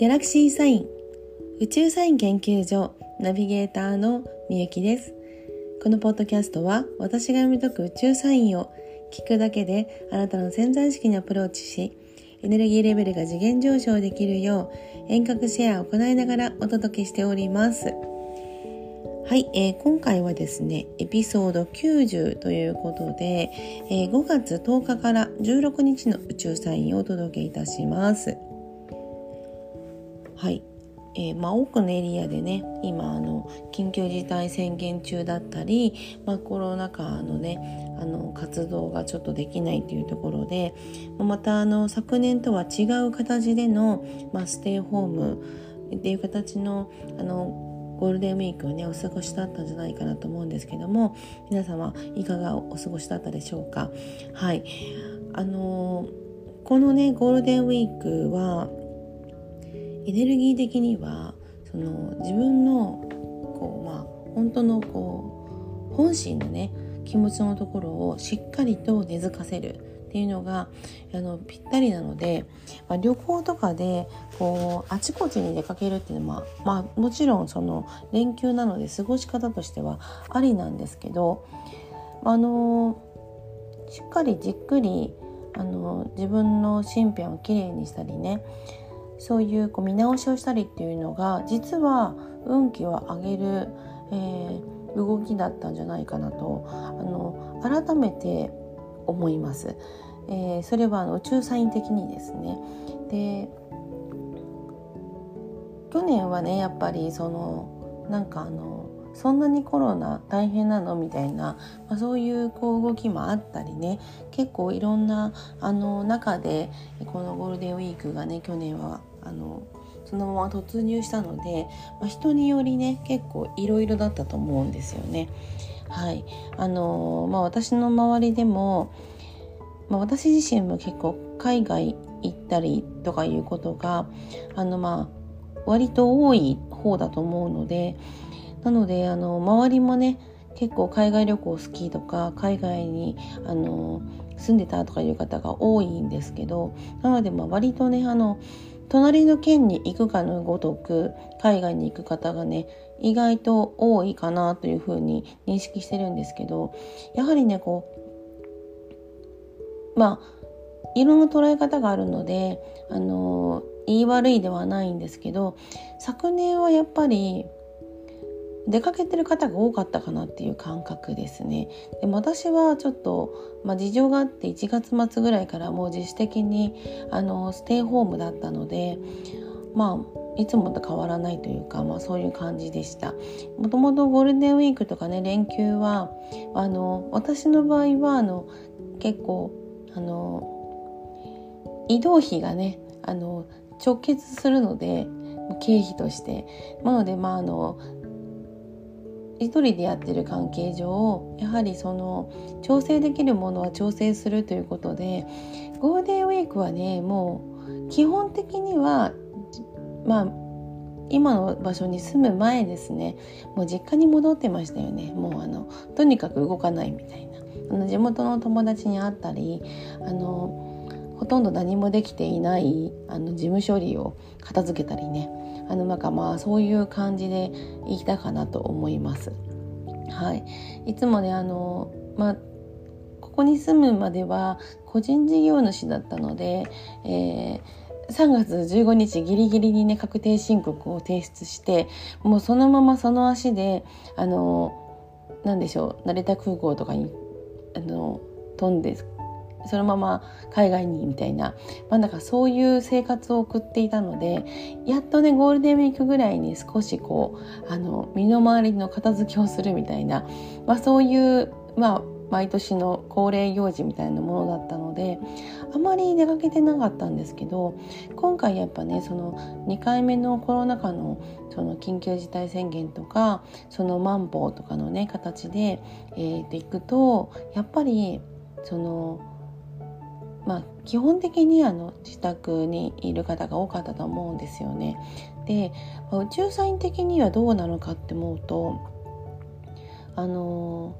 ギャラクシーサイン宇宙サイン研究所ナビゲーターのみゆきですこのポッドキャストは私が読み解く宇宙サインを聞くだけであなたの潜在意識にアプローチしエネルギーレベルが次元上昇できるよう遠隔シェアを行いながらお届けしておりますはい、えー、今回はですね、エピソード90ということで、えー、5月10日から16日の宇宙サインをお届けいたします。はい、えー、まあ、多くのエリアでね今あの緊急事態宣言中だったり、まあ、コロナ禍のねあの活動がちょっとできないというところでまたあの昨年とは違う形での、まあ、ステイホームっていう形のあのゴールデンウィークをねお過ごしだったんじゃないかなと思うんですけども皆様いかがお過ごしだったでしょうか？はい。あのこのねゴールデンウィークはエネルギー的にはその自分のこうまあ本当のこう本心のね気持ちのところをしっかりと根付かせるっていうのがあのぴったりなので、まあ、旅行とかでこうあちこちに出かけるっていうのは、まあ、もちろんその連休なので過ごし方としてはありなんですけどあのしっかりじっくりあの自分の身辺をきれいにしたりねそういうこう見直しをしたりっていうのが実は運気を上げる、えー、動きだったんじゃないかなとあの改めて思います。えー、それはあの宇宙サイン的にですね。で去年はねやっぱりそのなんかあのそんなにコロナ大変なの？みたいな、まあ、そういうこう動きもあったりね。結構いろんなあの中でこのゴールデンウィークがね去年はあのそのまま突入したので、まあ、人によりね結構いろいろだったと思うんですよね。はい。あのまあ、私の周りでも、まあ、私自身も結構海外行ったりとかいうことがあのまあ割と多い方だと思うのでなのであの周りもね結構海外旅行好きとか海外にあの住んでたとかいう方が多いんですけどなのでまあ割とねあの隣の県に行くかのごとく海外に行く方がね意外と多いかなというふうに認識してるんですけどやはりねこうまあいろんな捉え方があるのであの言い悪いではないんですけど昨年はやっぱり出かけてる方が多かったかなっていう感覚ですね。でも私はちょっと、まあ、事情があって1月末ぐらいからもう自主的にあのステイホームだったのでまあいつもと変わらないというか、まあ、そういう感じでした。もともとゴールデンウィークとかね連休はあの私の場合はあの結構あの移動費がねあの直結するので経費としてなのでまああの一人でやってる関係上やはりその調整できるものは調整するということでゴールデンウィークはねもう基本的にはまあ今の場所に住む前ですね。もう実家に戻ってましたよね。もうあのとにかく動かないみたいな。あの地元の友達に会ったりあのほとんど何もできていないあの事務処理を片付けたりね。あのなんかまあそういう感じでいたかなと思います。はい、いつもねあのまあここに住むまでは個人事業主だったので、えー3月15日ギリギリにね確定申告を提出してもうそのままその足であの何でしょう成田空港とかにあの飛んでそのまま海外にみたいな、まあ、なんかそういう生活を送っていたのでやっとねゴールデンウィークぐらいに少しこうあの身の回りの片付けをするみたいな、まあ、そういうまあ毎年の恒例行事みたいなものだったのであまり出かけてなかったんですけど今回やっぱねその2回目のコロナ禍のその緊急事態宣言とかそのマンボウとかのね形で、えー、でいくとやっぱりそのまあ、基本的にあの自宅にいる方が多かったと思うんですよね。で、まあ、宇宙サイン的にはどうなのかって思うとあの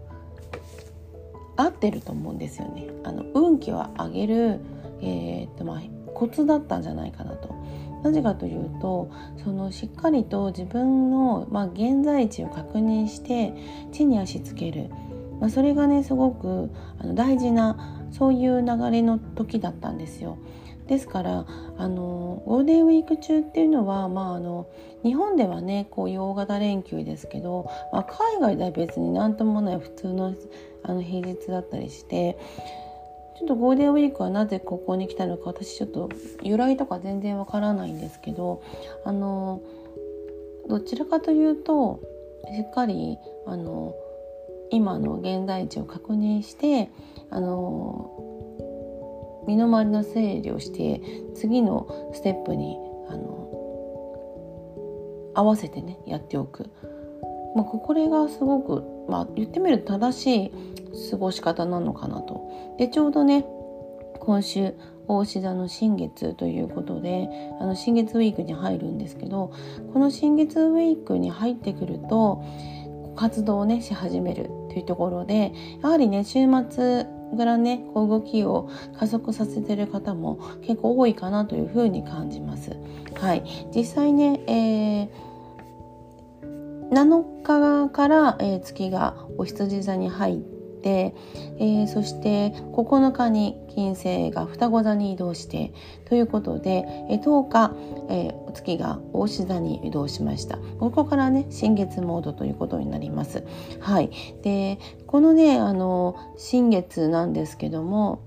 合ってると思うんですよね。あの運気を上げる、えー、っとまあ、コツだったんじゃないかなと。なぜかというとそのしっかりと自分の、まあ、現在地を確認して地に足つける、まあ、それがねすごくあの大事なそういう流れの時だったんですよ。ですからあのゴールデンウィーク中っていうのは、まあ、あの日本ではねこういう大型連休ですけど、まあ、海外では別に何ともない普通のあの平日だったりしてちょっとゴールデンウィークはなぜここに来たのか私ちょっと由来とか全然わからないんですけどあのどちらかというとしっかりあの今の現在地を確認してあの身の回りの整理をして次のステップにあの合わせてねやっておく、まあ、これがすごく、まあ、言ってみると正しい過ごし方なのかなと。でちょうどね今週大志座の新月ということであの新月ウィークに入るんですけどこの新月ウィークに入ってくると活動をねし始めるというところでやはりね週末からねこう動きを加速させてる方も結構多いかなというふうに感じます。はい、実際ね、えー、7日から、えー、月がお羊座に入って、えー、そして9日に金星が双子座に移動してということで、えー、10日、えー、月が大志座に移動しました。ここからね新月モードということになります。はい。でこのねあの新月なんですけども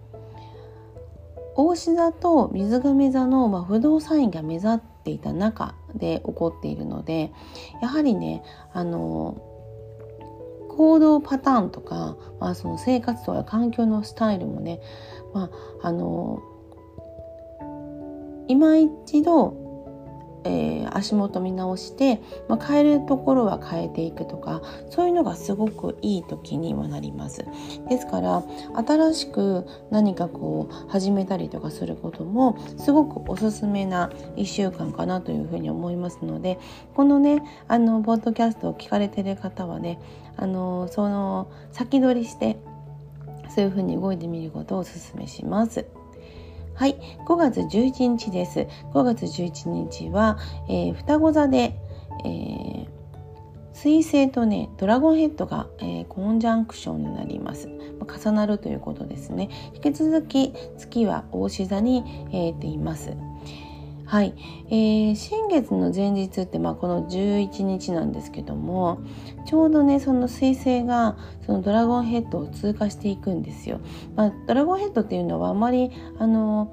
大志座と水亀座の、まあ、不動産員が目立っていた中で起こっているのでやはりねあの行動パターンとか、まあ、その生活とか環境のスタイルもね、まあ、あの今一度えー、足元見直して、まあ、変えるところは変えていくとかそういうのがすごくいい時にはなりますですから新しく何かこう始めたりとかすることもすごくおすすめな1週間かなというふうに思いますのでこのねあのポッドキャストを聞かれてる方はねあのその先取りしてそういうふうに動いてみることをおすすめします。はい、5月11日です。5月11日は、えー、双子座で、えー、水星とね、ドラゴンヘッドが、えー、コンジャンクションになります。重なるということですね。引き続き月は大志座に、えー、ています。はい、えー、新月の前日って、まあ、この11日なんですけどもちょうどねその彗星がそのドラゴンヘッドを通過していくんですよ。まあ、ドラゴンヘッドっていうのはあまりあの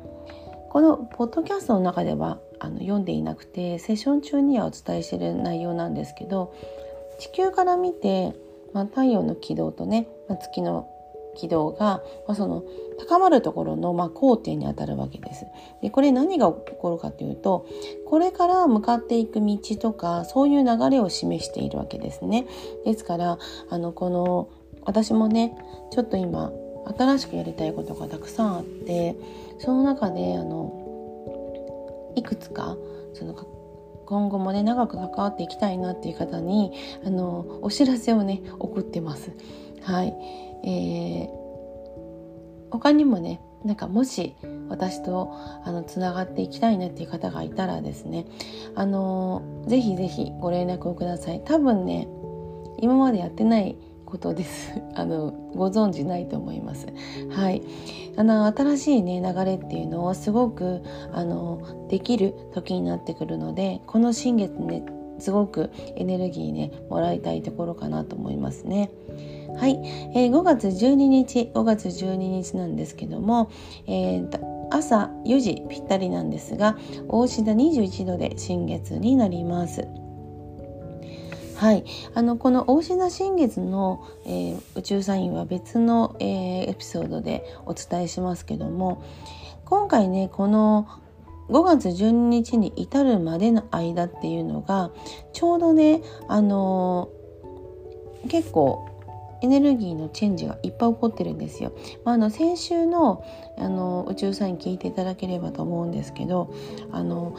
このポッドキャストの中ではあの読んでいなくてセッション中にはお伝えしてる内容なんですけど地球から見て、まあ、太陽の軌道とね、まあ、月の軌道が、まあ、その高まるところの、まあ、高点にあたるわけです。でこれ何が起こるかというとこれから向かっていく道とかそういう流れを示しているわけですね。ですからあのこの私もねちょっと今新しくやりたいことがたくさんあってその中であのいくつかその今後もね長く関わっていきたいなっていう方にあのお知らせをね送ってます。はい、えー、他にもねなんかもし私とあのつながっていきたいなっていう方がいたらですねあのぜひぜひご連絡をください。多分ね今までやってないことです。あのご存知ないと思います。はい。あの新しいね流れっていうのをすごくあのできる時になってくるのでこの新月ねすごくエネルギーねもらいたいところかなと思いますね。はい、えー、5月12日5月12日なんですけども、えー、朝4時ぴったりなんですが大志田21度で新月になります。はい、あのこの大志田新月の、えー、宇宙サインは別の、えー、エピソードでお伝えしますけども今回ねこの5月12日に至るまでの間っていうのがちょうどねあのー、結構エネルギーのチェンジがいっぱい起こってるんですよ。まあ、あの先週のあの宇宙サイン聞いていただければと思うんですけどあの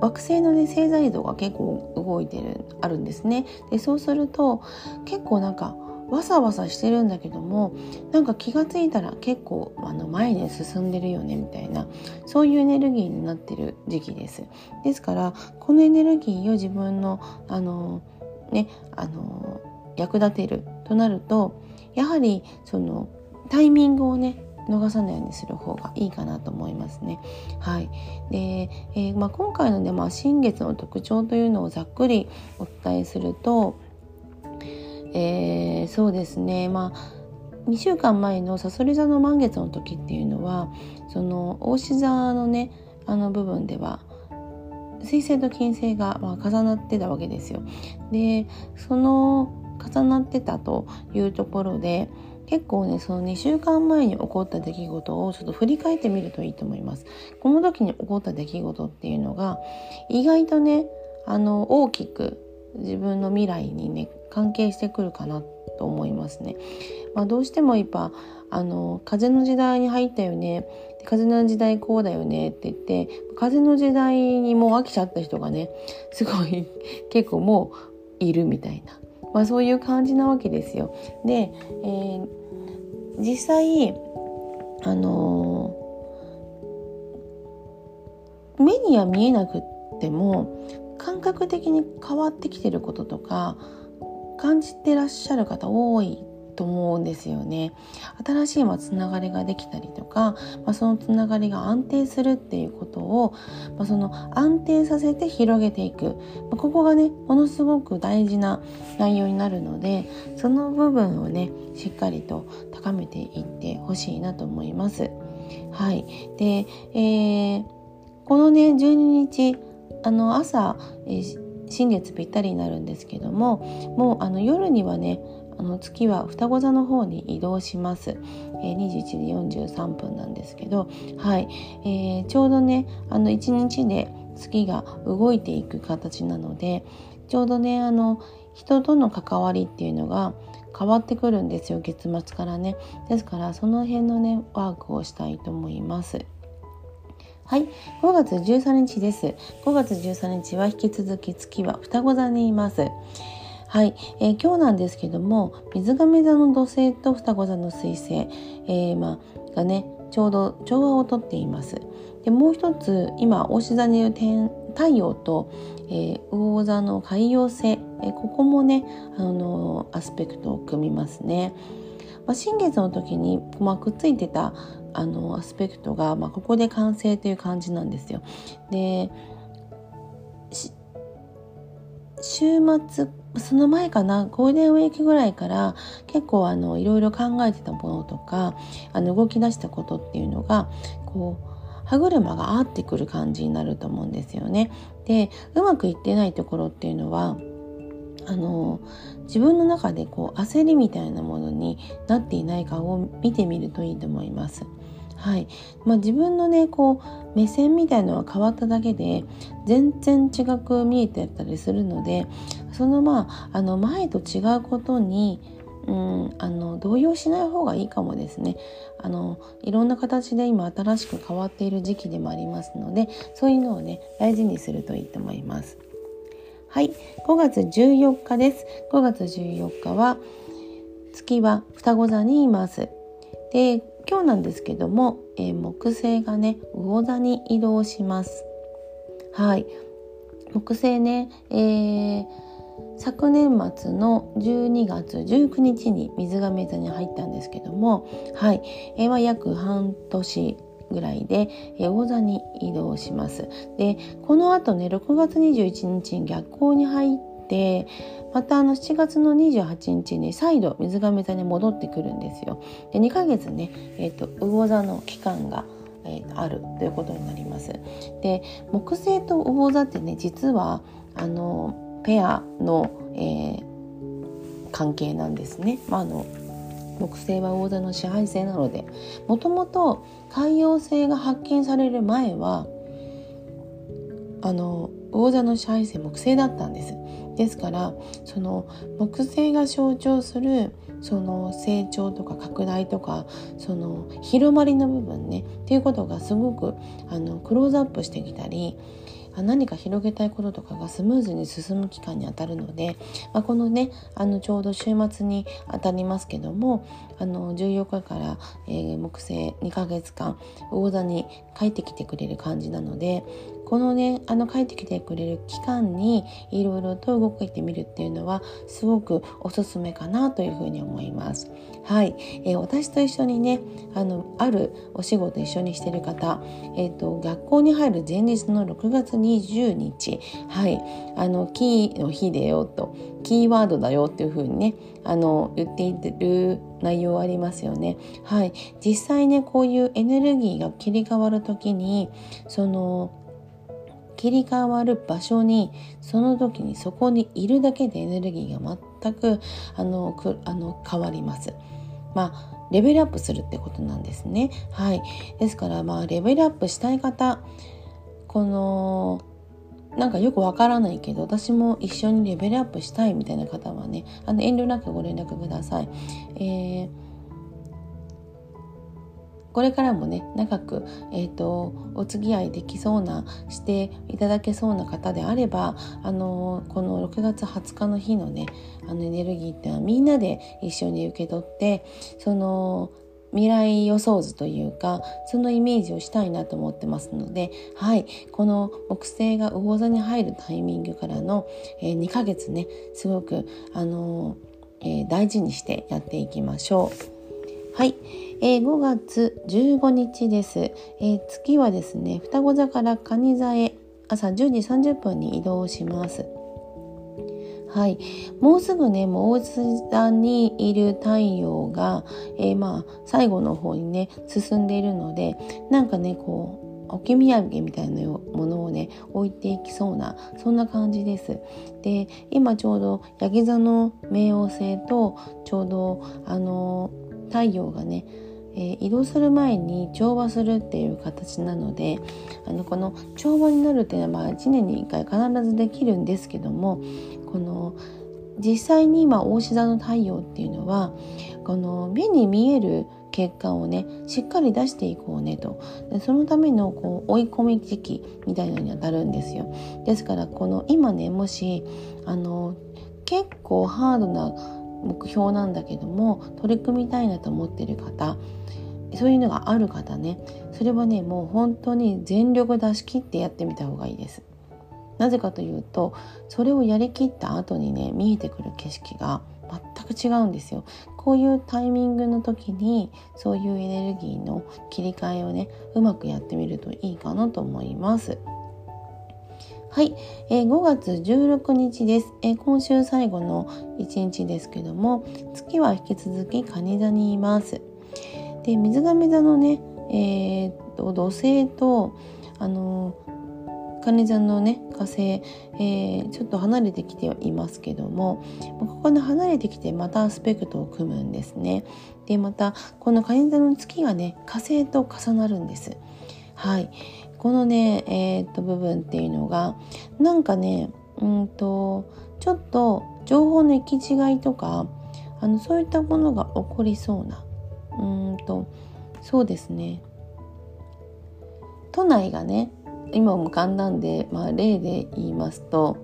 惑星のね星座移動が結構動いてるあるんですね。でそうすると結構なんかわさわさしてるんだけどもなんか気が付いたら結構あの前に進んでるよねみたいなそういうエネルギーになってる時期です。ですからこのエネルギーを自分のあのねあの役立てるとなるとやはりそのタイミングをね逃さないようにする方がいいかなと思いますね。はい。で、えー、まあ、今回のね、まあ、新月の特徴というのをざっくりお伝えすると、えー、そうですね、まあ、2週間前のさそり座の満月の時っていうのはその大志座のねあの部分では水星と金星がまあ重なってたわけですよ。でその重なってたというところで結構ねその2週間前に起こった出来事をちょっと振り返ってみるといいと思います。この時に起こった出来事っていうのが意外とねあの大きく自分の未来にね関係してくるかなと思いますね。まあ、どうしても今あの風の時代に入ったよね風の時代こうだよねって言って風の時代にもう飽きちゃった人がねすごい結構もういるみたいな、まあ、そういう感じなわけですよ。で、えー、実際あのー、目には見えなくっても感覚的に変わってきてることとか感じてらっしゃる方多いと思うんですよね。新しいまつながりができたりとか、まあ、そのつながりが安定するっていうことを、まあ、その安定させて広げていく、まあ、ここがねものすごく大事な内容になるのでその部分をねしっかりと高めていってほしいなと思います。はい、で、えー、このね12日あの朝、えー新月ぴったりになるんですけどももうあの夜にはねあの月は双子座の方に移動します、えー、21時43分なんですけど、はい。えー、ちょうどねあの1日で月が動いていく形なのでちょうどねあの人との関わりっていうのが変わってくるんですよ月末からね。ですからその辺のねワークをしたいと思います。はい、5月13日です。5月13日は引き続き月は双子座にいます。はい、えー、今日なんですけども水亀座の土星と双子座の水星、えー、まあ、がねちょうど調和をとっています。でもう一つ今大志座にいる天太陽と、えー、魚座の海洋星、えー、ここもねあのアスペクトを組みますね。まあ、新月の時に、まあ、くっついてたあのアスペクトが、まあ、ここで完成という感じなんですよ。で週末その前かなゴールデンウィークぐらいから結構あのいろいろ考えてたものとかあの動き出したことっていうのがこう歯車が合ってくる感じになると思うんですよね。でうまくいってないところっていうのはあの自分の中でこう焦りみたいなものになっていないかを見てみるといいと思います。はい。まあ、自分のねこう目線みたいのが変わっただけで全然違く見えてたりするのでそのまああの前と違うことにうん、あの動揺しない方がいいかもですね。あのいろんな形で今新しく変わっている時期でもありますのでそういうのをね大事にするといいと思います。はい。5月14日です。5月14日は月は双子座にいます。で今日なんですけども、えー、木星がね魚座に移動します。はい。木星ね、えー、昨年末の12月19日に水亀座に入ったんですけどもはい、えー、まあ、約半年ぐらいで、魚座に移動します。でこの後ね6月21日に逆行に入ってまたあの7月の28日に再度水亀座に戻ってくるんですよ。で2ヶ月ね、えーと、魚座の期間が、えー、あるということになります。で木星と魚座ってね実はあのペアの、えー、関係なんですね。まあ、あの木星は魚座の支配星なのでもともと海洋星が発見される前はあの魚座の支配星木星だったんです。ですからその木星が象徴するその成長とか拡大とかその広まりの部分ねっていうことがすごくあのクローズアップしてきたり何か広げたいこととかがスムーズに進む期間にあたるので、まあ、このねあのちょうど週末にあたりますけどもあの14日から、えー、木星2ヶ月間魚座に帰ってきてくれる感じなのでこのねあの帰ってきてくれる期間にいろいろと動いてみるっていうのはすごくおすすめかなというふうに思います。はい、えー、私と一緒にねあのあるお仕事一緒にしてる方、えーと、学校に入る前日の6月20日はいあのキーの日だよとキーワードだよっていうふうにねあの言っている内容ありますよね。はい、実際ねこういうエネルギーが切り替わる時にその切り替わる場所にその時にそこにいるだけでエネルギーが全くあのくあの変わります。まあレベルアップするってことなんですね。はい。ですからまあレベルアップしたい方このなんかよくわからないけど私も一緒にレベルアップしたいみたいな方はねあの遠慮なくご連絡ください。えーこれからもね長く、えーと、お付き合いできそうなしていただけそうな方であればあのこの6月20日の日のねあのエネルギーってのはみんなで一緒に受け取ってその未来予想図というかそのイメージをしたいなと思ってますのではいこの木星が魚座に入るタイミングからの、えー、2ヶ月ねすごくあのー、えー、大事にしてやっていきましょう。はい。えー、5月15日です、えー、月はですね双子座から蟹座へ朝10時30分に移動します。はい、もうすぐねもう大座にいる太陽が、えー、まあ最後の方にね進んでいるのでなんかねこう置き土産みたいなものをね置いていきそうなそんな感じです。で今ちょうどヤギ座の冥王星とちょうどあの太陽がねえー、移動する前に調和するっていう形なのであのこの調和になるっていうのはまあ1年に1回必ずできるんですけどもこの実際に今大志座の太陽っていうのはこの目に見える結果をねしっかり出していこうねと。でそのためのこう追い込み時期みたいなのに当たるんですよ。ですからこの今ねもしあの結構ハードな目標なんだけども取り組みたいなと思ってる方そういうのがある方ね。それはねもう本当に全力出し切ってやってみた方がいいです。なぜかというとそれをやりきった後にね見えてくる景色が全く違うんですよ。こういうタイミングの時にそういうエネルギーの切り替えをねうまくやってみるといいかなと思います。はい、えー、5月16日です、えー、今週最後の1日ですけども月は引き続き蟹座にいますで水亀座のね、えー、と土星とあの蟹座のね火星、えー、ちょっと離れてきていますけどもここで離れてきてまたアスペクトを組むんですね。でまたこの蟹座の月がね火星と重なるんです。はいこのねえー、っと部分っていうのがなんかねうんとちょっと情報の行き違いとかあのそういったものが起こりそうなうんとそうですね。都内がね今も浮かんだんで、まあ、例で言いますと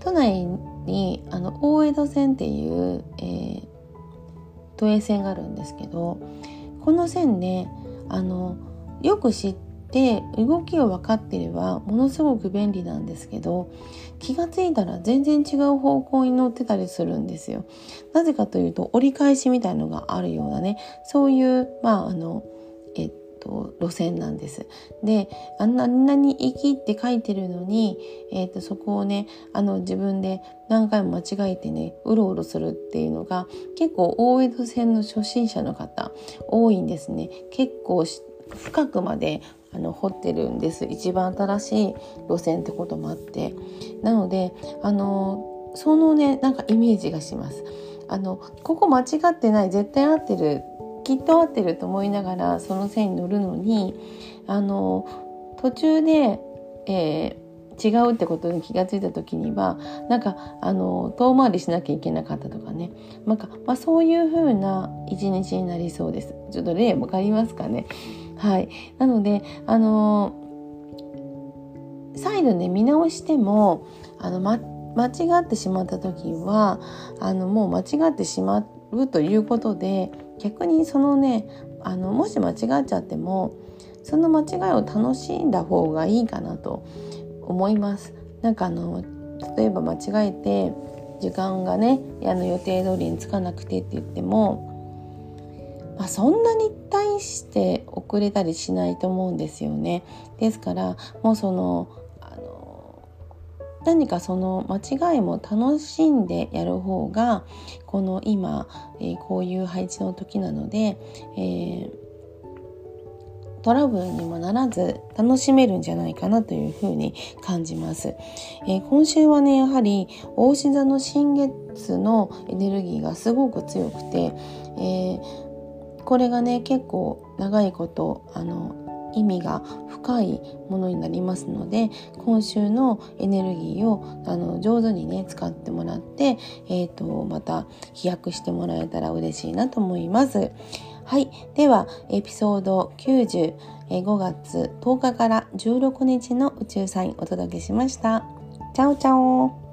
都内にあの大江戸線っていう、えー、都営線があるんですけどこの線ねあのよく知って動きを分かってればものすごく便利なんですけど気がついたら全然違う方向に乗ってたりするんですよ。なぜかというと折り返しみたいのがあるようなねそういうまああのえっと路線なんです。であんなに行きって書いてるのに、えっとそこをねあの自分で何回も間違えてねうろうろするっていうのが結構大江戸線の初心者の方多いんですね。結構深くまであの掘ってるんです。一番新しい路線ってこともあって。なのであのそのねなんかイメージがします。あのここ間違ってない絶対合ってるきっと合ってると思いながらその線に乗るのにあの途中で、えー、違うってことに気がついた時にはなんかあの遠回りしなきゃいけなかったとかね。なんか、まあ、そういう風な一日になりそうです。ちょっと例分かりますかね。はい。なので、あの再度ね見直してもあの、ま、間違ってしまった時はあのもう間違ってしまうということで逆にそのねあのもし間違っちゃってもその間違いを楽しんだ方がいいかなと思います。なんかあの例えば間違えて時間がねあの予定通りにつかなくてって言っても、まあ、そんなに対して遅れたりしないと思うんですよね。ですからもうそのあの何かその間違いも楽しんでやる方がこの今、えー、こういう配置の時なので、えートラブルにもならず楽しめるんじゃないかなというふうに感じます。えー、今週はねやはり大志座の新月のエネルギーがすごく強くて、えー、これがね結構長いことあの意味が深いものになりますので今週のエネルギーをあの上手にね使ってもらって、えーとまた飛躍してもらえたら嬉しいなと思います。はい。では、エピソード90、5月10日から16日の宇宙サインお届けしました。チャオチャオ